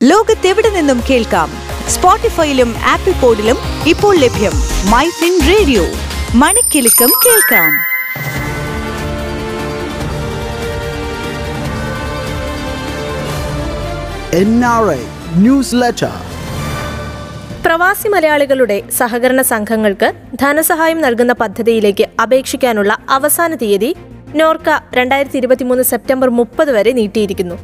ലോകത്തെവിടെ നിന്നും കേൾക്കാം? സ്പോട്ടിഫൈയിലും ആപ്പിൾ പോഡിലും ഇപ്പോൾ ലഭ്യം മൈ ഫിൻ റേഡിയോ. മണിക്കെലക്കം കേൾക്കാം. എൻആർഎ ന്യൂസ് ലെറ്റർ പ്രവാസി മലയാളികളുടെ സഹകരണ സംഘങ്ങൾക്ക് ധനസഹായം നൽകുന്ന പദ്ധതിയിലേക്ക് അപേക്ഷിക്കാനുള്ള അവസാന തീയതി നോർക്ക രണ്ടായിരത്തി ഇരുപത്തിമൂന്ന് സെപ്റ്റംബർ മുപ്പത് വരെ നീട്ടിയിരിക്കുന്നു.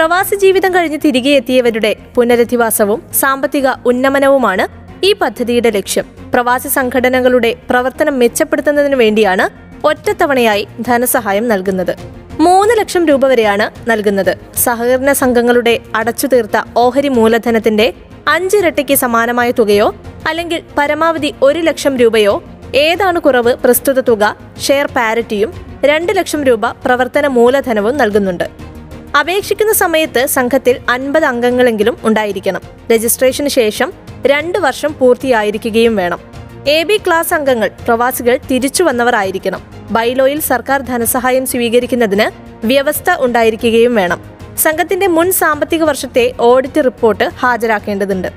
പ്രവാസി ജീവിതം കഴിഞ്ഞ് തിരികെ എത്തിയവരുടെ പുനരധിവാസവും സാമ്പത്തിക ഉന്നമനവുമാണ് ഈ പദ്ധതിയുടെ ലക്ഷ്യം. പ്രവാസി സംഘടനകളുടെ പ്രവർത്തനം മെച്ചപ്പെടുത്തുന്നതിനു വേണ്ടിയാണ് ഒറ്റത്തവണയായി ധനസഹായം നൽകുന്നത്. മൂന്ന് ലക്ഷം രൂപ വരെയാണ് നൽകുന്നത്. സഹകരണ സംഘങ്ങളുടെ അടച്ചു തീർത്ത ഓഹരി മൂലധനത്തിന്റെ അഞ്ചിരട്ടിക്ക് സമാനമായ തുകയോ അല്ലെങ്കിൽ പരമാവധി ഒരു ലക്ഷം രൂപയോ ഏതാണ് കുറവ് പ്രസ്തുത തുക ഷെയർ പാരിറ്റിയും രണ്ട് ലക്ഷം രൂപ പ്രവർത്തന മൂലധനവും നൽകുന്നുണ്ട്. അപേക്ഷിക്കുന്ന സമയത്ത് സംഘത്തിൽ അൻപത് അംഗങ്ങളെങ്കിലും ഉണ്ടായിരിക്കണം. രജിസ്ട്രേഷന് ശേഷം രണ്ട് വർഷം പൂർത്തിയായിരിക്കുകയും വേണം. എ ബി ക്ലാസ് അംഗങ്ങൾ പ്രവാസികൾ തിരിച്ചു വന്നവരായിരിക്കണം. ബൈലോയിൽ സർക്കാർ ധനസഹായം സ്വീകരിക്കുന്നതിന് വ്യവസ്ഥ ഉണ്ടായിരിക്കുകയും വേണം. സംഘത്തിന്റെ മുൻ സാമ്പത്തിക വർഷത്തെ ഓഡിറ്റ് റിപ്പോർട്ട് ഹാജരാക്കേണ്ടതുണ്ട്.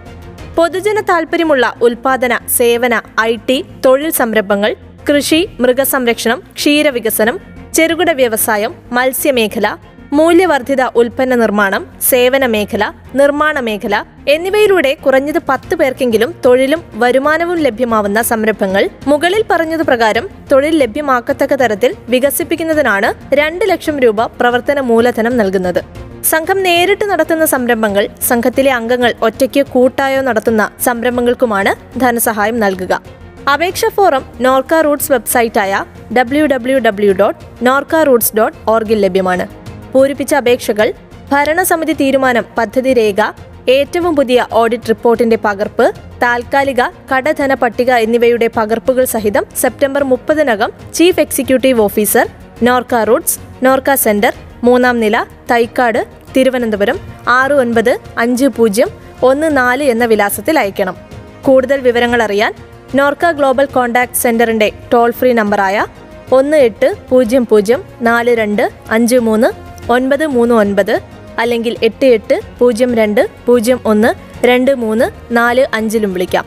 പൊതുജന താൽപ്പര്യമുള്ള ഉൽപാദന സേവന ഐ ടി തൊഴിൽ സംരംഭങ്ങൾ കൃഷി മൃഗസംരക്ഷണം ക്ഷീരവികസനം ചെറുകിട വ്യവസായം മത്സ്യമേഖല മൂല്യവർദ്ധിത ഉൽപ്പന്ന നിർമ്മാണം സേവന മേഖല നിർമ്മാണ മേഖല എന്നിവയിലൂടെ കുറഞ്ഞത് പത്ത് പേർക്കെങ്കിലും തൊഴിലും വരുമാനവും ലഭ്യമാവുന്ന സംരംഭങ്ങൾ മുകളിൽ പറഞ്ഞതു പ്രകാരം തൊഴിൽ ലഭ്യമാക്കത്തക്ക തരത്തിൽ വികസിപ്പിക്കുന്നതിനാണ് രണ്ട് ലക്ഷം രൂപ പ്രവർത്തന മൂലധനം നൽകുന്നത്. സംഘം നേരിട്ട് നടത്തുന്ന സംരംഭങ്ങൾ സംഘത്തിലെ അംഗങ്ങൾ ഒറ്റയ്ക്ക് കൂട്ടായോ നടത്തുന്ന സംരംഭങ്ങൾക്കുമാണ് ധനസഹായം നൽകുക. അപേക്ഷ form Norka Roots വെബ്സൈറ്റായ W W W dot Norka Roots dot ഓർഗിൽ ലഭ്യമാണ്. പൂരിപ്പിച്ച അപേക്ഷകൾ ഭരണസമിതി തീരുമാനം പദ്ധതി രേഖ ഏറ്റവും പുതിയ ഓഡിറ്റ് റിപ്പോർട്ടിന്റെ പകർപ്പ് താൽക്കാലിക കടധന പട്ടിക എന്നിവയുടെ പകർപ്പുകൾ സഹിതം September മുപ്പതിനകം chief executive officer Norka Roots Norka centre മൂന്നാം നില തൈക്കാട് തിരുവനന്തപുരം ആറ് ഒൻപത് അഞ്ച് പൂജ്യം ഒന്ന് നാല് എന്ന വിലാസത്തിൽ അയക്കണം കൂടുതൽ വിവരങ്ങൾ അറിയാൻ നോർക്ക ഗ്ലോബൽ കോൺടാക്ട് സെന്ററിന്റെ ടോൾ ഫ്രീ നമ്പറായ ഒന്ന് എട്ട് പൂജ്യം പൂജ്യം നാല് രണ്ട് അഞ്ച് മൂന്ന് ഒൻപത് മൂന്ന് ഒൻപത് അല്ലെങ്കിൽ എട്ട് എട്ട് പൂജ്യം രണ്ട് പൂജ്യം ഒന്ന് രണ്ട് മൂന്ന് നാല് അഞ്ചിലും വിളിക്കാം.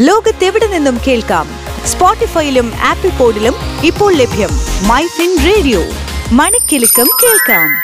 ലോകത്തെവിടെ നിന്നും കേൾക്കാം? സ്പോട്ടിഫൈയിലും ആപ്പിൾ പോഡിലും ഇപ്പോൾ ലഭ്യം മൈ ഫിൻ റേഡിയോ. മണിക്കെലക്കം കേൾക്കാം.